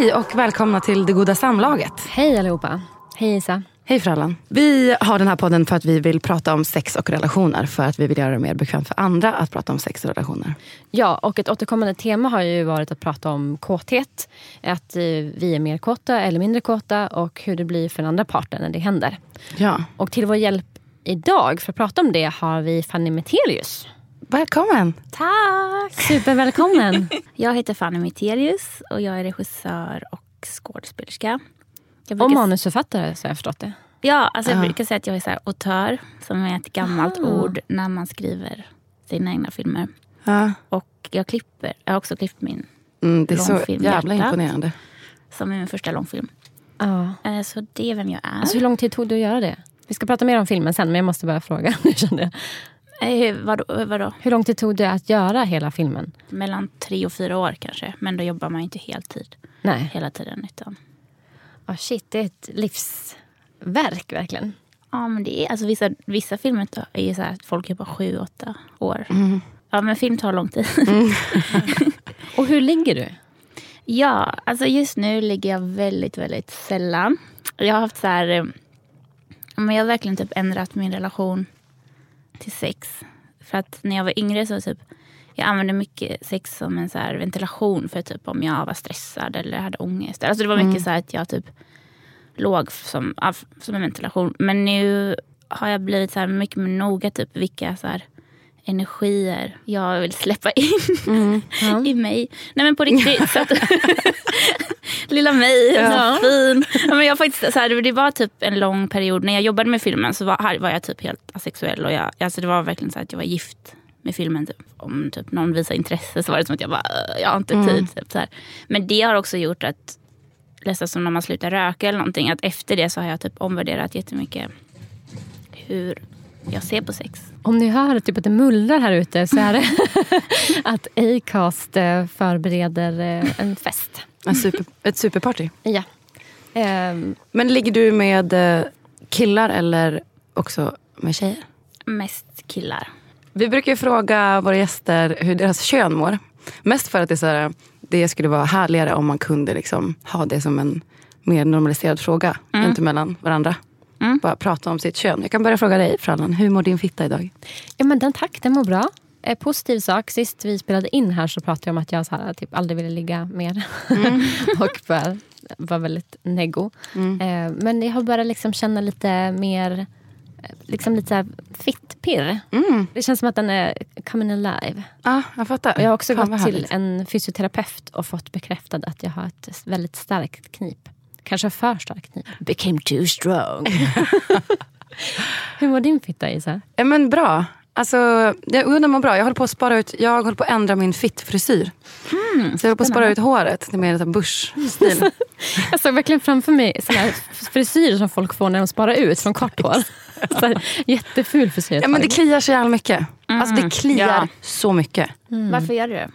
Hej och välkomna till Det Goda Samlaget. Hej allihopa. Hej Isa. Hej Frallan. Vi har den här podden för att vi vill prata om sex och relationer. För att vi vill göra det mer bekvämt för andra att prata om sex och relationer. Ja, och ett återkommande tema har ju varit att prata om kåthet. Att eh, vi är mer kåta eller mindre kåta och hur det blir för den andra parten när det händer. Ja. Och till vår hjälp idag för att prata om det har vi Fanny Metelius. Välkommen. Tack! Supervälkommen. Jag heter Fanny Miterius och jag är regissör och skådespelerska. Jag och brukar- manusförfattare så har jag förstått det. Ja, alltså jag Ja. brukar säga att jag är så här auteur, som är ett gammalt ord när man skriver sina egna filmer. Ja. Och jag klipper. Jag har också klippt min, Mm, det är så Långfilm, jävla Hjärtat. imponerande. som är min första långfilm. Eh, Så det är vem jag är. Alltså, hur lång tid tog det att göra det? Vi ska prata mer om filmen sen, men jag måste bara fråga. Nu kände jag. Eh, vadå, vadå? Hur lång tid tog det att göra hela filmen? Mellan tre och fyra år kanske. Men då jobbar man ju inte heltid Nej. hela tiden. Utan, Oh, shit, det är ett livsverk verkligen. ja, men det är, alltså vissa, vissa filmer är ju så här att folk jobbar sju, åtta år. Ja, men film tar lång tid. Och hur ligger du? Ja, alltså just nu ligger jag väldigt, väldigt sällan. Jag har haft så här... eh, Men jag har verkligen typ ändrat min relation till sex. För att när jag var yngre så typ... Jag använde mycket sex som en så ventilation för typ om jag var stressad eller hade ångest. Alltså det var mycket så här att jag typ låg som, som en ventilation. Men nu har jag blivit så mycket mer noga typ vilka så här energier jag vill släppa in i mig. Nej men på riktigt. så att, lilla mig, så fin. Ja, men jag faktiskt, så här, det var typ en lång period. När jag jobbade med filmen så var, här var jag typ helt asexuell. Och jag, alltså det var verkligen så att jag var gift med filmen. Typ. Om typ någon visade intresse så var det som att jag bara, "Äh, jag har inte tid. Typ, så här. Men det har också gjort att, nästan som när man slutar röka eller någonting, att efter det så har jag typ omvärderat jättemycket hur jag ser på sex. Om ni hör typ att det mullrar här ute så är det att Acast eh, förbereder eh, en fest. En super, ett superparty. Ja. Ehm, Men ligger du med eh, killar eller också med tjejer? Mest killar. Vi brukar ju fråga våra gäster hur deras kön mår. Mest för att det, är så här, det skulle vara härligare om man kunde liksom ha det som en mer normaliserad fråga mm. mellan varandra. Bara prata om sitt kön. Jag kan börja fråga dig, Frallan. Hur mår din fitta idag? ja, men den tack, den mår bra. Eh, positiv sak. Sist vi spelade in här så pratade jag om att jag så här, typ aldrig ville ligga mer. och bara, var väldigt neggo. Eh, men jag har börjat liksom känna lite mer eh, liksom lite så här fittpirr. Det känns som att den är coming alive. Ja, jag fattar. Och jag har också Fan, gått till en fysioterapeut och fått bekräftat att jag har ett väldigt starkt knip. Kanske för starkt knip. Became too strong. Hur mår din fitta Isa? Ja, men bra. Alltså, jag, den mår bra. Jag håller på att spara ut, jag håller på att ändra min fittfrisyr. så jag håller på att spara ut håret till mer en bush-stil. Jag såg verkligen framför mig såna här frisyrer som folk får när de sparar ut från kort hår. Så här, jätteful frisyr. ja, men det kliar så jävla mycket. Alltså, det kliar Ja. så mycket. Varför gör du det?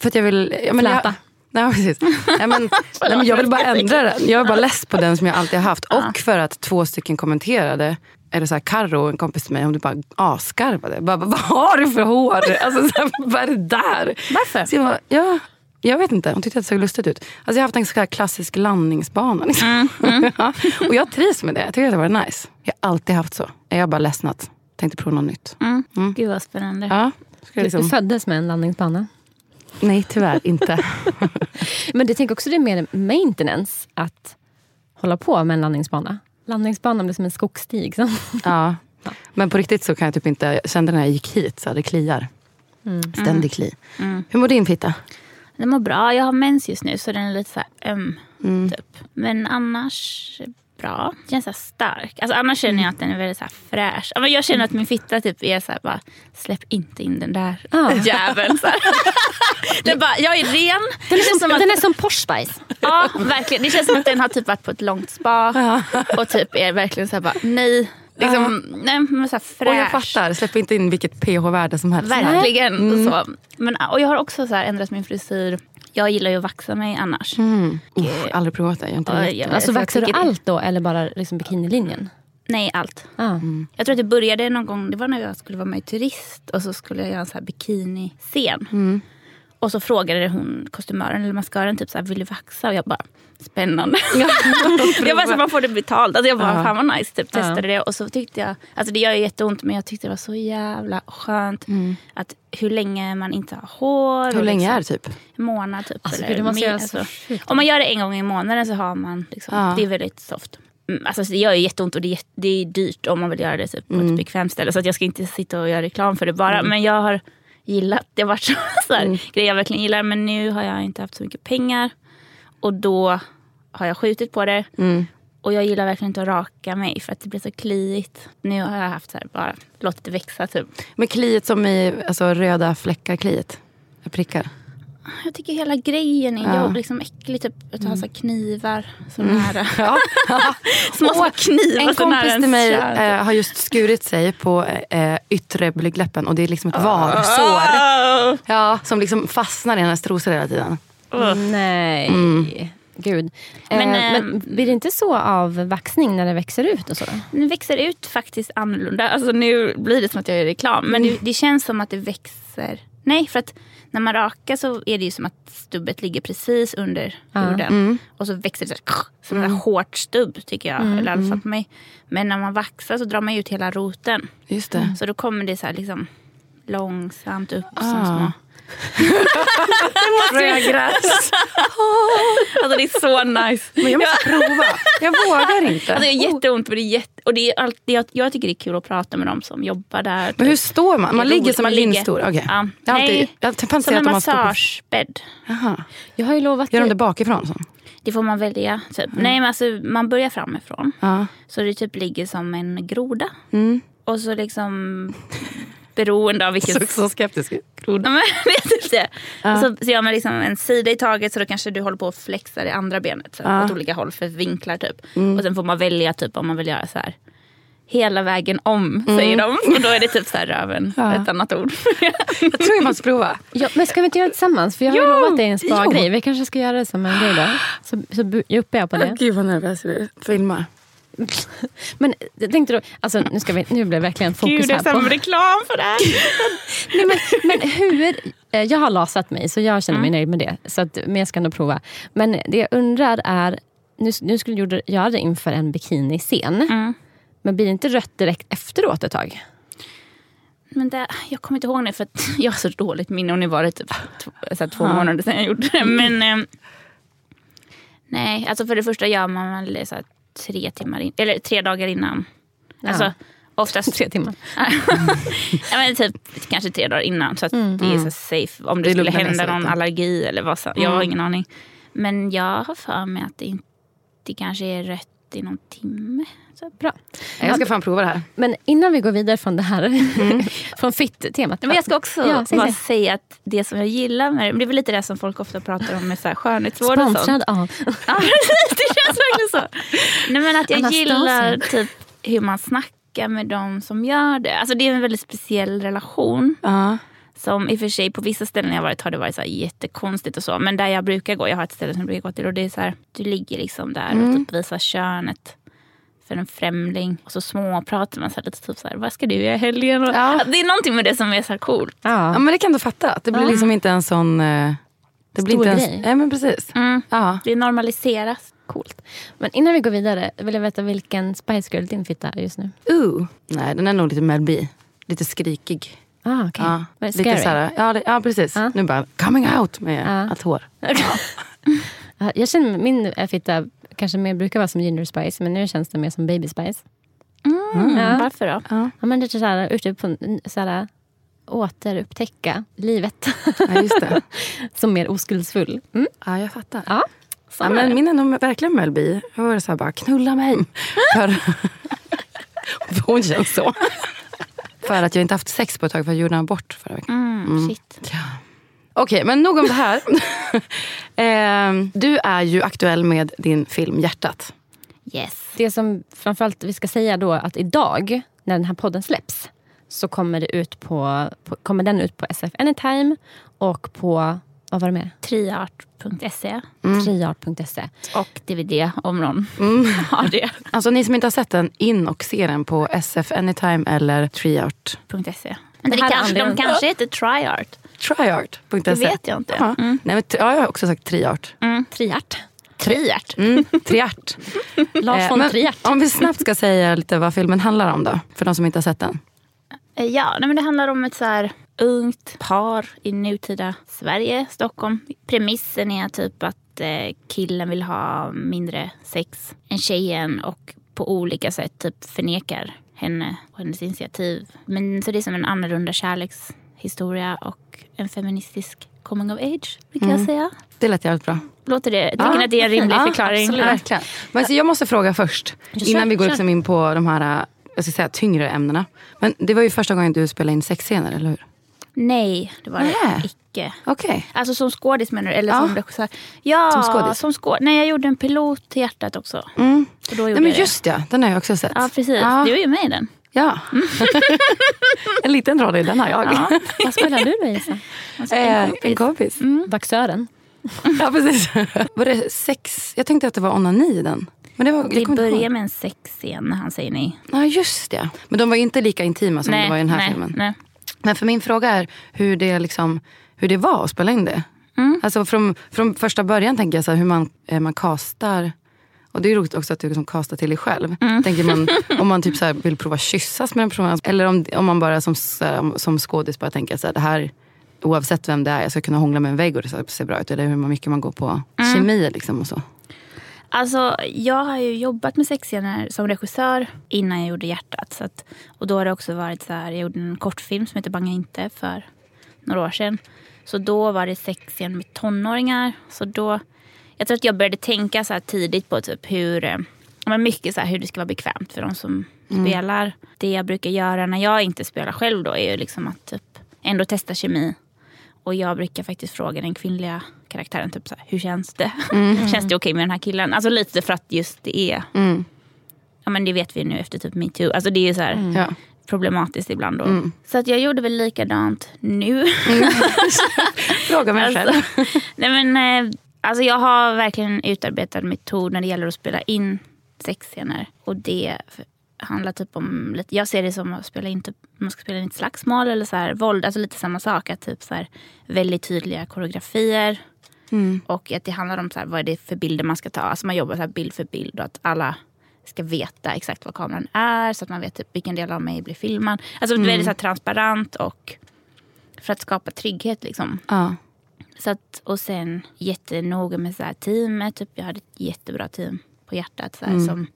För att jag vill... Ja, men Fläta. Jag, nej, precis. Ja, men, nej, men jag vill bara ändra den. Jag är bara less på den som jag alltid har haft. Och för att två stycken kommenterade eller så här, Karo, en kompis till mig, hon typ bara asgarvade. Bara, vad har du för hår? Alltså, så här, vad är det där? Varför? Så jag, bara, ja, jag vet inte, hon tyckte att det såg lustigt ut. Alltså, jag har haft en så här klassisk landningsbana. Liksom. ja. Och jag trivs med det. Jag tycker att det var nice. Jag har alltid haft så. Jag har bara ledsnat. Tänkte prova något nytt. Mm. Gud vad spännande. Ja, ska jag Du liksom... föddes med en landningsbana. Nej, tyvärr inte. Men jag tänker också det är mer maintenance att hålla på med en landningsbana. Landningsbanan blir som en skogsstig. Så. ja. Men på riktigt så kan jag typ inte... Jag kände när jag gick hit så det kliar. Ständig kli. Hur mår din fitta? Den mår bra. Jag har mens just nu så den är lite så här öm. Typ. Men annars bra. Känns så stark. Alltså, annars känner jag att den är väldigt så fräsch. Men Jag känner att min fitta typ är så här bara, släpp inte in den där Ah. jäveln. Så. Den bara, jag är ren. Den, Det känns som att, den är som Porsche Spice. ja, verkligen. Det känns som att den har typ varit på ett långt spa. Och typ är verkligen så här bara, nej. Liksom, nej men så fräsch. Och jag fattar, släpp inte in vilket pH-värde som helst. Verkligen. Och, så. Men, och jag har också så ändrat min frisyr. Jag gillar ju att vaxa mig annars. Mm. Uh, aldrig provat det. Jag inte vet. jag- Alltså vaxar du allt då eller bara liksom bikinilinjen? Nej, allt. Ah. Jag tror att det började någon gång, det var när jag skulle vara med i Turist och så skulle jag göra en så här bikini-scen. Mm. Och så frågade hon kostymören eller maskören typ så här, vill du vaxa? Och jag bara, spännande. jag bara, så man får det betalt. Alltså jag bara, Ja. fan vad nice. Typ, testade Ja. det och så tyckte jag, alltså det gör ju jätteont men jag tyckte det var så jävla skönt. Att hur länge man inte har hår. Mm. Hur länge liksom, är det typ? En månad typ. Alltså, eller mer, alltså. Om man gör det en gång i månaden så har man, liksom, Ja. det är väldigt soft. Mm, Alltså, det gör ju jätteont och det är, det är dyrt om man vill göra det typ, på Mm. ett bekvämt ställe. Så att jag ska inte sitta och göra reklam för det bara. Men jag har gillat, det har varit så, så här, Mm. grejer jag verkligen gillar. Men nu har jag inte haft så mycket pengar. Och då har jag skjutit på det. Mm. Och jag gillar verkligen inte att raka mig för att det blir så kliigt. Nu har jag haft så här, bara låtit det växa typ. Men kliet som i alltså, röda fläckar-kliet? Prickar? Jag tycker hela grejen är Ja. jobb, liksom äcklig. Typ, att ha så här knivar så nära. Ja. Små, små knivar En så kompis till mig eh, har just skurit sig på eh, yttre blygdläppen och det är liksom ett varsår. Oh. Ja, som liksom fastnar i hennes trosor hela tiden. Nej. Gud. Men, eh, ehm, men blir det inte så av vaxning när det växer ut? och så? Den växer ut faktiskt annorlunda. Alltså nu blir det som att jag gör reklam. Men det, det känns som att det växer. Nej, för att när man rakar så är det ju som att stubbet ligger precis under Ja. huden. Och så växer det så här, som en hårt stubb tycker jag. Eller i alla fall på mig. Men när man vaxar så drar man ut hela roten. Just det. Så då kommer det så här liksom långsamt upp som Ah. små Frögräs. Alltså det är så nice. Men jag måste prova. Jag vågar inte. Alltså det är jätteont men det är jätte... Och det är allt, är, jag tycker det är kul att prata med dem som jobbar där. Men hur står man? Man ligger som Man en linnstol? Okej. Ja. Jag har alltid, Nej, jag Som en om man står på... massagebädd. Jaha. Jag har ju lovat Gör de det bakifrån? Så? Det får man välja. Typ. Nej men alltså man börjar framifrån. Ja. Så det typ ligger som en groda. Mm. Och så liksom beroende av vilken... Så, så skeptisk. Ja, men, typ det. Och Så, så gör man liksom en sida i taget så då kanske du håller på att flexa det andra benet så, Ja. åt olika håll för vinklar typ. Mm. Och sen får man välja typ om man vill göra så här hela vägen om Mm. säger de. Och då är det typ så här röven, Ja. ett annat ord. Jag tror jag måste prova. Ja, men ska vi inte göra det tillsammans? För jag har Jo! lovat dig en spa-grej. Vi kanske ska göra det som en grej då. Så, så jag på det. Gud vad nervös jag blir. Filma. Men jag tänkte då, alltså, nu, ska vi, nu blir det verkligen fokus Gud, det är här på... reklam för det här. Nej, men, men hur... eh, Jag har lasat mig så jag känner mig nöjd med det. Så att, men jag ska nog prova. Men det jag undrar är, nu, nu skulle du göra det inför en bikiniscen. Mm. Men blir det inte rött direkt efteråt ett tag? Men det, jag kommer inte ihåg nu för att jag har så dåligt minne och nu var det typ två, så här, två månader sedan jag gjorde det. Men eh, nej, alltså för det första gör man väl så här, tre timmar in, eller tre dagar innan. Alltså oftast Tre timmar. ja, men typ, kanske tre dagar innan så att Mm. det är så safe. Om det, Det skulle hända någon lite. allergi eller vad så. Jag har ingen aning. Men jag har för mig att det inte kanske är rött i någon timme. Så. Bra. Jag ska fan prova det här. Men innan vi går vidare från det här, från fit-temat. Men jag ska också Ja, säg bara säga att det som jag gillar med det, det är väl lite det som folk ofta pratar om med så här skönhetsvård och sånt. Sponsrad av... Ja, precis, det känns verkligen så. Nej, men att jag Anastasia. gillar typ hur man snackar med de som gör det. Alltså det är en väldigt speciell relation. Ja. Som i och för sig på vissa ställen jag varit har det varit så jättekonstigt och så. Men där jag brukar gå, jag har ett ställe som jag brukar gå till och det är så här, du ligger liksom där och typ visar könet för en främling. Och så småpratar man så här, lite typ så här, vad ska du göra i helgen? Ja. Det är någonting med det som är så här coolt. Ja, Ja. men det kan du fatta. Att det blir liksom inte en sån... eh, Det blir Stor inte grej. Nej men precis. Mm. Ja. Det normaliseras. Coolt. Men innan vi går vidare vill jag veta vilken Spice Girl din fitta är just nu. Uh. Nej, den är nog lite Mel B. Lite skrikig. Ah, okay. Ja, Var det lite scary? såhär, ja, det, ja precis. Ja. Nu bara coming out med Ja. allt hår. Ja, Jag känner min fitta kanske mer brukar vara som Ginger Spice men nu känns det mer som Baby Spice. Mm. Ja. Varför då? Ja. Ja, men det är såhär, ute på en- såhär, återupptäcka livet Ja, just det. som mer oskuldsfull. Mm. Ja, jag fattar. Ja, så Ja, är men min är nog verkligen Mel B. Jag var så här bara, knulla mig. För, hon känns så. För att jag inte haft sex på ett tag för jag gjorde en abort förra veckan. Mm, Shit. Okej, men nog om det här. Ehm, du är ju aktuell med din film Hjärtat. Yes. Det som framförallt vi ska säga då att idag när den här podden släpps så kommer, det ut på, på, kommer den ut på SF Anytime och på vad var det med? Triart.se Triart.se. och DVD om någon Mm. har det. Alltså ni som inte har sett den, in och se den på SF Anytime eller Triart. .se. Men det Det kanske, de kanske heter Triart. Triart.se. Det vet jag inte. Ja. Mm. Nej, men, ja, jag har också sagt Triart. Triart. Triart. Mm, triart. Lars Eh, von men Triart. Om vi snabbt ska säga lite vad filmen handlar om då. För de som inte har sett den. Eh, Ja, nej, men det handlar om ett så här ungt par i nutida Sverige, Stockholm. Premissen är typ att eh, killen vill ha mindre sex än tjejen och på olika sätt typ förnekar henne och hennes initiativ. Men så det är som en annorlunda kärlekshistoria och en feministisk coming of age, brukar jag säga. Det lät jävligt bra. Låter det? Tycker ni att det är en rimlig Ja, förklaring? Absolut. Verkligen. Men så jag måste fråga först. Kör, Innan vi går kör. liksom in på de här jag ska säga, tyngre ämnena. Men det var ju första gången du spelade in sexscener, eller hur? Nej, det var det icke. Okej. Alltså som skådis menar du? Eller Ja. som regissör? Ja, Som skådis. som skådis. Nej, jag gjorde en pilot till hjärtat också. Mm. Och då gjorde Nej, men det. just ja, den har jag också sett. Ja, precis. Ja. Du är ju med i den. Ja. en liten roll i den har jag. Ja. Vad spelar du då Isa? Alltså, Eh, en kompis. en kompis. Vaxören. Ja, precis. var det sex? Jag tänkte att det var onani i den. Men det var, inte börjar ihåg. med en sexscen när han säger nej. Ja, just det. Men de var ju inte lika intima som det var i den här nej, filmen. Nej. Men för min fråga är hur det, liksom, hur det var att spela in det. Mm. Alltså från, från första början tänker jag så här, hur man, eh, man castar. Och det är roligt också att du liksom castar till dig själv. Mm. Tänker man, om man typ så vill prova kyssas med en person. Eller om, om man bara som, här, som skådis bara tänker så här, det här oavsett vem det är, jag ska kunna hångla med en vägg och det ska se bra ut. Eller hur mycket man går på Mm. kemi liksom och så. Alltså, jag har ju jobbat med sexscener som regissör innan jag gjorde hjärtat. Så att, och då har det också varit så här, jag gjorde en kortfilm som heter Banga inte för några år sedan. Så då var det sexscen med tonåringar. Så då, jag tror att jag började tänka så här tidigt på typ hur, eh, men mycket så här hur det ska vara bekvämt för de som spelar. Det jag brukar göra när jag inte spelar själv då är ju liksom att typ ändå testa kemi. Och jag brukar faktiskt fråga den kvinnliga karaktären typ så här, hur känns det? känns det okej med den här killen? Alltså lite för att just det är, Mm. ja men det vet vi nu efter typ metoo. Alltså det är ju så här Ja. problematiskt ibland då. Så att jag gjorde väl likadant nu. Fråga mig själv. Alltså, nej men, eh, alltså jag har verkligen utarbetat metod när det gäller att spela in sexscener. Och det handlar typ om, lite, jag ser det som att spela in, typ, man ska spela in ett slagsmål eller så här, våld. Alltså lite samma sak. Att typ så här, väldigt tydliga koreografier. Och att det handlar om så här, vad är det för bilder man ska ta. Alltså man jobbar så bild för bild och att alla ska veta exakt vad kameran är. Så att man vet typ vilken del av mig blir filmad. Alltså väldigt så transparent och för att skapa trygghet liksom. Ja. Så att, och sen jättenoga med så här teamet. Typ, jag hade ett jättebra team på hjärtat. Så här, Som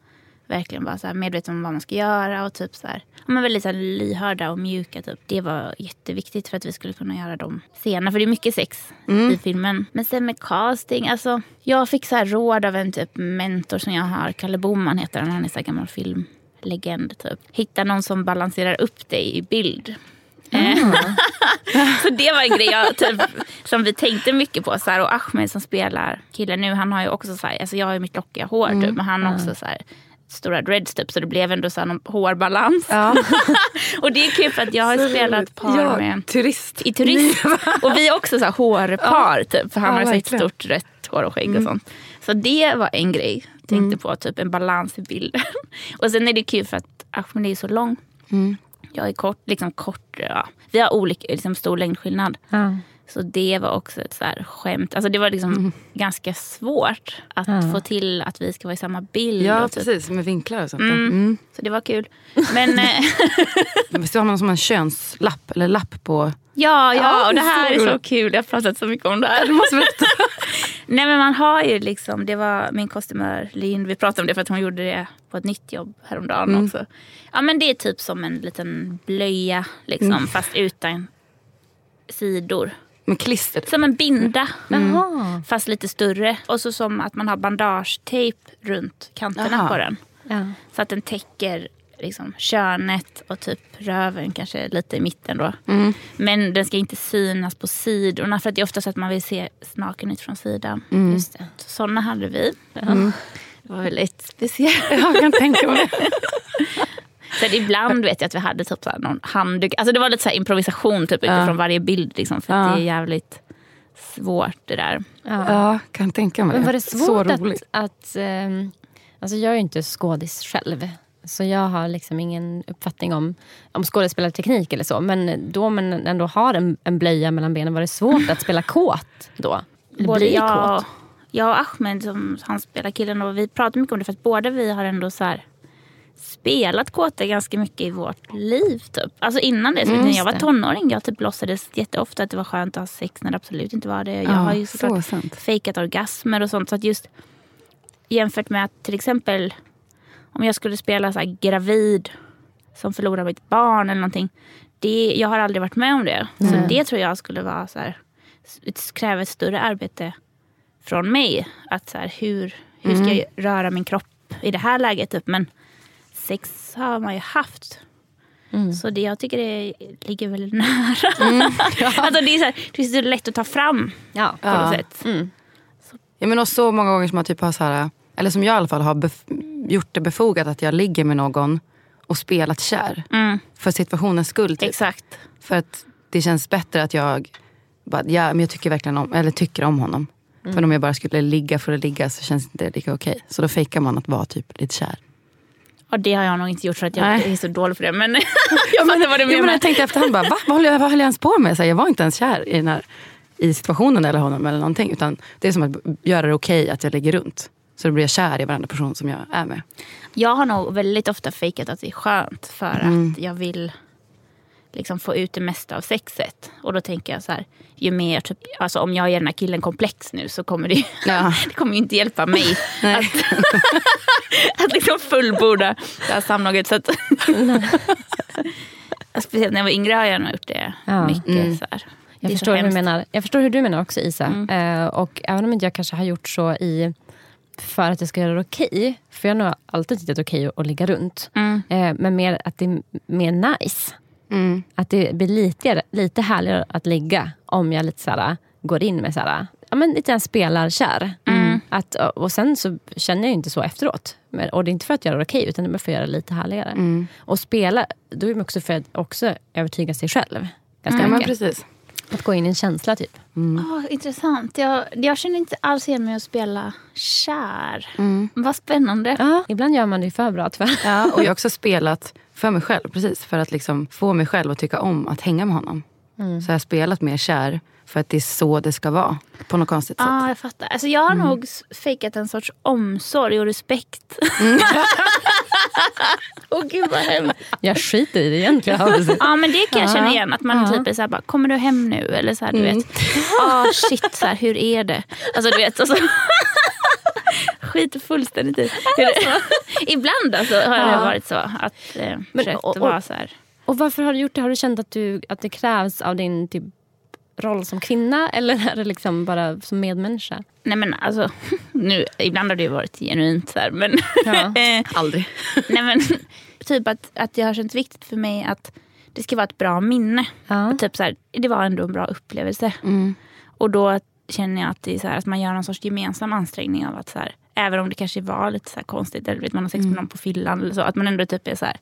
verkligen var så här medveten om vad man ska göra. Och typ så här, men väldigt så här lyhörda och mjuka. Typ. Det var jätteviktigt för att vi skulle kunna göra de scenerna. För det är mycket sex i filmen. Men sen med casting. Alltså, jag fick så här råd av en typ mentor som jag har. Kalle Boman heter han. Han är så här gammal filmlegend. Typ. Hitta någon som balanserar upp dig i bild. Eh, så det var en grej jag, typ, som vi tänkte mycket på. Så här, och Ahmed som spelar killen nu, han har ju också så här, alltså jag har ju mitt lockiga hår typ, men han har också så här stora dreads typ. Så det blev ändå så här någon hårbalans. Ja. och det är kul för att jag har spelat par ja, med turist. i turist. och vi är också så här hårpar typ. För han Ja, har så ett stort rött hår och skägg och sånt. Så det var en grej. tänkte på. Typ en balans i bilden. och sen är det kul för att Ahmed är så lång. Jag är kort, liksom kort. Ja. Vi har olika, liksom stor längdskillnad. Ja. Så det var också ett så här skämt. Alltså det var liksom ganska svårt att få till att vi ska vara i samma bild. Ja, typ. precis. Med vinklar och sånt. Mm. Mm. Så det var kul. Men eh, Visst har man som en könslapp eller lapp på... ja, ja, Ja, och det här är så så roligt. kul. Jag har pratat så mycket om det här. Du måste berätta. Nej men man har ju liksom, det var min kostymör Linn, vi pratade om det för att hon gjorde det på ett nytt jobb häromdagen också. Ja men det är typ som en liten blöja liksom fast utan sidor. Med klister. Som en binda Jaha. fast lite större. Och så som att man har bandagetejp runt kanterna Aha. på den. Ja. Så att den täcker liksom könet och typ röven kanske lite i mitten då. Men den ska inte synas på sidorna för att det är ofta så att man vill se naken ut från sidan. Just det. Så Sådana hade vi. Det var väldigt speciellt. Jag kan tänka mig. Sen ibland vet jag att vi hade typ så här någon handduk. Alltså det var lite så här improvisation typ utifrån Ja. varje bild. Liksom, för att Ja. det är jävligt svårt det där. Ja. Ja, kan tänka mig Men var det Så svårt att... att ehm, alltså jag är ju inte skådis själv. Så jag har liksom ingen uppfattning om, om skådespelarteknik eller så. Men då man ändå har en, en blöja mellan benen, var det svårt att spela kåt då? Eller Både bli jag, kåt? jag och Ahmed, som han spelar killen, och vi pratade mycket om det för att båda vi har ändå så här spelat kåta ganska mycket i vårt liv. Typ. Alltså innan det, så när jag var tonåring, jag typ låtsades jätteofta att det var skönt att ha sex när det absolut inte var det. Jag Ja, har ju så såklart sant. fejkat orgasmer och sånt. Så att just jämfört med att till exempel om jag skulle spela så här gravid som förlorar mitt barn eller någonting. Det, jag har aldrig varit med om det. Så det tror jag skulle vara så här, kräva ett större arbete från mig. Att så här, hur, hur ska jag röra min kropp i det här läget? Typ. Men sex har man ju haft. Så det, jag tycker det ligger väldigt nära. alltså det, är så här, det är så lätt att ta fram Ja. på något Ja. sätt. Ja, men och så många gånger som man typ har så här, eller som jag i alla fall har bef- gjort det befogat att jag ligger med någon och spelat kär. Mm, För situationens skull. Typ. exakt. För att det känns bättre att jag bara, ja, men jag tycker verkligen om, eller tycker om honom. För om jag bara skulle ligga för att ligga så känns det inte lika okej. Så då fejkar man att vara typ lite kär. Och det har jag nog inte gjort för att jag Nej. är så dålig på det. Men jag fattar vad du Jo, men menar. jag tänkte efterhand, bara, va? Vad höll jag, vad höll jag ens på med? Så här, jag var inte ens kär i, den här, i situationen eller honom eller någonting. Utan det är som att göra det okej att jag ligger runt. Så då blir jag kär i varenda person som jag är med. Jag har nog väldigt ofta fejkat att det är skönt för Mm. att jag vill liksom få ut det mesta av sexet. Och då tänker jag så här, ju mer, typ, alltså om jag ger den här killen komplex nu så kommer det, Ja. det kommer ju inte hjälpa mig att, att liksom fullborda det här samlaget. Så att, Speciellt när jag var yngre har jag nog gjort det Ja. mycket. Så här. Det Jag förstår, hur du menar. jag förstår hur du menar också Isa. Eh, och även om inte jag kanske har gjort så i för att jag ska göra det okej. För jag har nog alltid tyckt att det är okej att ligga runt. Mm. Eh, men mer att det är mer nice. Mm. Att det blir lite, lite härligare att ligga om jag lite såhär, går in med såhär, ja, men lite spelarkär. Mm. Att, och sen så känner jag inte så efteråt. Men, och det är inte för att göra det okej, utan det är för att göra det lite härligare. Mm. Och spela, då är det också för att också övertyga sig själv. Ganska Ja, men mycket. precis. Att gå in i en känsla typ. Åh, intressant. Jag, jag känner inte alls igen mig att spela kär. Vad spännande. Ja, ibland gör man det för bra tyvärr. Ja, och jag har också spelat för mig själv. Precis, för att liksom få mig själv att tycka om att hänga med honom. Så jag har spelat mer kär för att det är så det ska vara. På något konstigt sätt. Ja, jag fattar. Alltså, jag har nog s- fejkat en sorts omsorg och respekt. Åh gud vad hemskt. Jag skiter i det egentligen. Ja men det kan jag känna igen. Att man typ är såhär, bara, kommer du hem nu? Eller så här, du vet. Ah shit, så här, hur är det? Alltså du vet. Och så skiter fullständigt i. Ibland alltså, har det varit så. Att eh, försökt och- och- vara så här. Och varför har du gjort det? Har du känt att, du, att det krävs av din typ, roll som kvinna? Eller är det liksom bara som medmänniska? Nej men alltså, nu, ibland har det ju varit genuint så här, men, Ja. eh, Aldrig. nej, men typ att, att det har känts viktigt för mig att det ska vara ett bra minne. Ja. Typ så här, det var ändå en bra upplevelse. Och då känner jag att, det är så här, att man gör någon sorts gemensam ansträngning av att så här, även om det kanske var lite så här konstigt, eller vet, man har sex med någon på fyllan eller så, att man ändå typ är så här,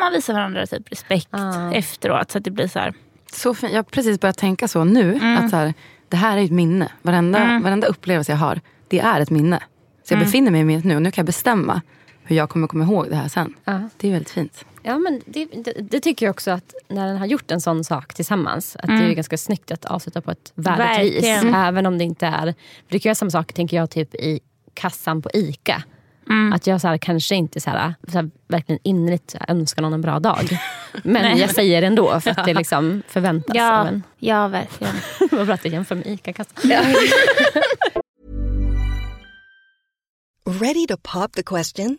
man visar varandra typ respekt Ja. efteråt. Så att det blir så här, Så fin- jag har precis börjat tänka så nu. Att så här, det här är ett minne. Varenda, varenda upplevelse jag har, det är ett minne. Så jag befinner mig i minnet nu och nu kan jag bestämma hur jag kommer komma ihåg det här sen. Ja. Det är väldigt fint. Ja, men det, det, det tycker jag också att när den har gjort en sån sak tillsammans. Att Mm. det är ganska snyggt att avsluta på ett värdigt vis. Även om det inte är... För det kan vara samma sak tänker jag typ i kassan på ICA. Mm. Att jag så här, kanske inte så här, så här, verkligen innerligt önskar någon en bra dag. Men jag säger det ändå för att det liksom förväntas av Ja, en. ja, verkligen. Vad bra att du jämför med ICA-kassan. Ready to pop the question?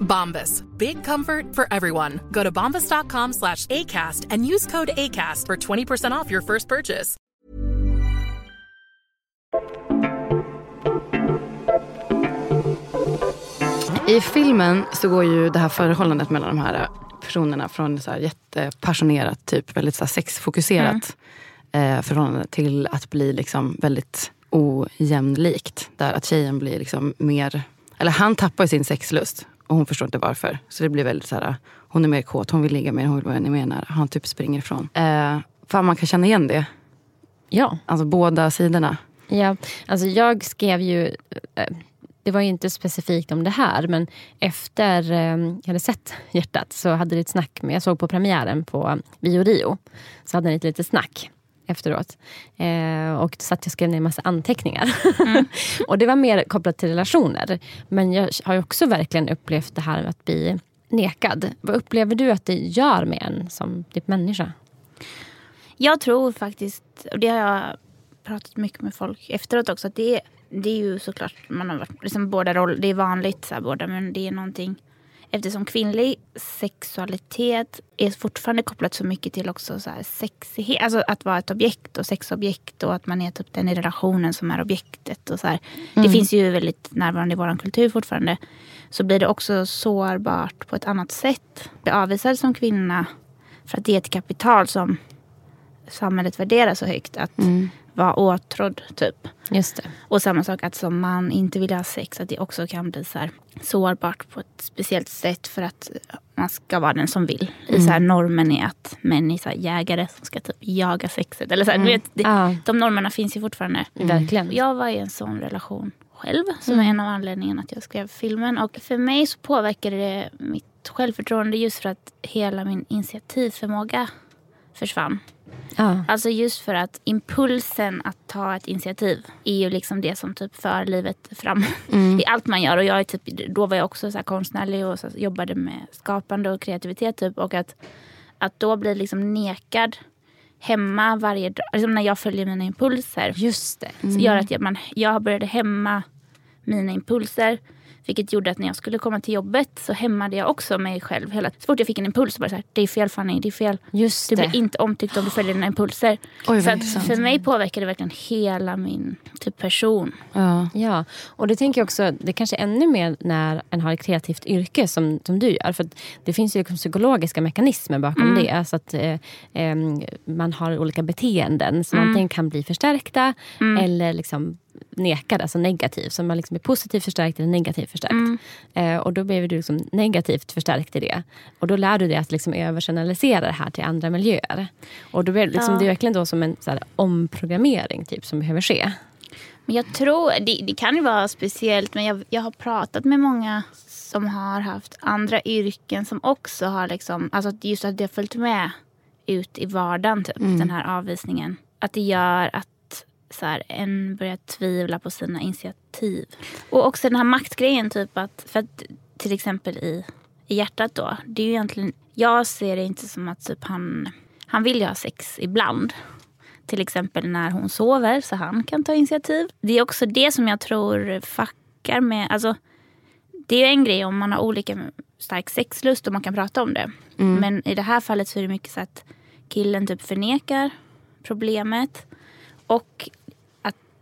Bombas. Big comfort for everyone. Go to bombas.com slash ACAST and use code ACAST for 20% off your first purchase. I filmen så går ju det här förhållandet mellan de här personerna från så här jättepassionerat, typ väldigt så här sexfokuserat eh, förhållande till att bli liksom väldigt ojämlikt. Där att tjejen blir liksom mer, eller han tappar ju sin sexlust och hon förstår inte varför. Så det blir väldigt så här, hon är mer kåt, hon vill ligga med hon vill vara mer nära. Han typ springer ifrån. Eh, fan man kan känna igen det. Ja. Alltså båda sidorna. Ja, alltså jag skrev ju... eh, Det var ju inte specifikt om det här, men efter eh, jag hade sett Hjärtat så hade det ett snack med... Jag såg på premiären på Bio Rio. Så hade ni ett litet snack efteråt. Eh, och satt jag skrev ner en massa anteckningar. och det var mer kopplat till relationer. Men jag har ju också verkligen upplevt det här med att bli nekad. Vad upplever du att det gör med en som typ människa? Jag tror faktiskt, och det har jag pratat mycket med folk efteråt också, att det är, det är ju såklart, man har varit, liksom båda roller, det är vanligt så här, båda, men det är någonting Eftersom kvinnlig sexualitet är fortfarande kopplat så mycket till också så här sexighet, alltså att vara ett objekt och sexobjekt och att man är typ den i relationen som är objektet. Och så här. Det finns ju väldigt närvarande i vår kultur fortfarande. Så blir det också sårbart på ett annat sätt. Bli avvisad som kvinna för att det är ett kapital som samhället värderar så högt. Att vara åtrådd typ. Just det. Och samma sak att som man inte vill ha sex, att det också kan bli så här sårbart på ett speciellt sätt för att man ska vara den som vill. I så här normen är att män är så här jägare som ska typ jaga sexet. Eller så här, du vet, det, Ja. De normerna finns ju fortfarande. Verkligen. Jag var i en sån relation själv som är en av anledningarna att jag skrev filmen. Och för mig så påverkade det mitt självförtroende just för att hela min initiativförmåga försvann. Ja. Alltså just för att impulsen att ta ett initiativ är ju liksom det som typ för livet fram i allt man gör. Och jag är typ, då var jag också så konstnärlig och så jobbade med skapande och kreativitet. Typ. Och att, att då bli liksom nekad hemma varje dag, liksom när jag följer mina impulser. Just det. Så gör att jag, man, jag började hämma mina impulser. Vilket gjorde att när jag skulle komma till jobbet så hämmade jag också mig själv. Hela, så fort jag fick en impuls så var det så här, det är fel Fanny, det är fel. Just Du det. blir inte omtyckt om du följer dina impulser. Oj, för, vad att, för mig påverkar det verkligen hela min typ, person. Ja. Ja, och det tänker jag också, det kanske är ännu mer när en har ett kreativt yrke som, som du gör. För att det finns ju liksom psykologiska mekanismer bakom det. Så att eh, em, man har olika beteenden som antingen kan bli förstärkta eller liksom nekad, alltså negativ. Så man liksom är positivt förstärkt eller negativt förstärkt. Mm. Eh, och då blev du liksom negativt förstärkt i det. Och då lär du dig att liksom övergeneralisera det här till andra miljöer. Och då blir det, liksom, Ja. det är verkligen då som en här, omprogrammering typ, som behöver ske. Men jag tror, det, det kan ju vara speciellt, men jag, jag har pratat med många som har haft andra yrken som också har liksom, alltså just att det har följt med ut i vardagen, typ, den här avvisningen. Att det gör att så här, en börjar tvivla på sina initiativ. Och också den här maktgrejen, typ att, för att till exempel i, i hjärtat då, det är ju egentligen, jag ser det inte som att typ han, han vill ju ha sex ibland. Till exempel när hon sover så han kan ta initiativ. Det är också det som jag tror fuckar med... Alltså, det är ju en grej om man har olika stark sexlust och man kan prata om det. Men i det här fallet så är det mycket så att killen typ förnekar problemet. Och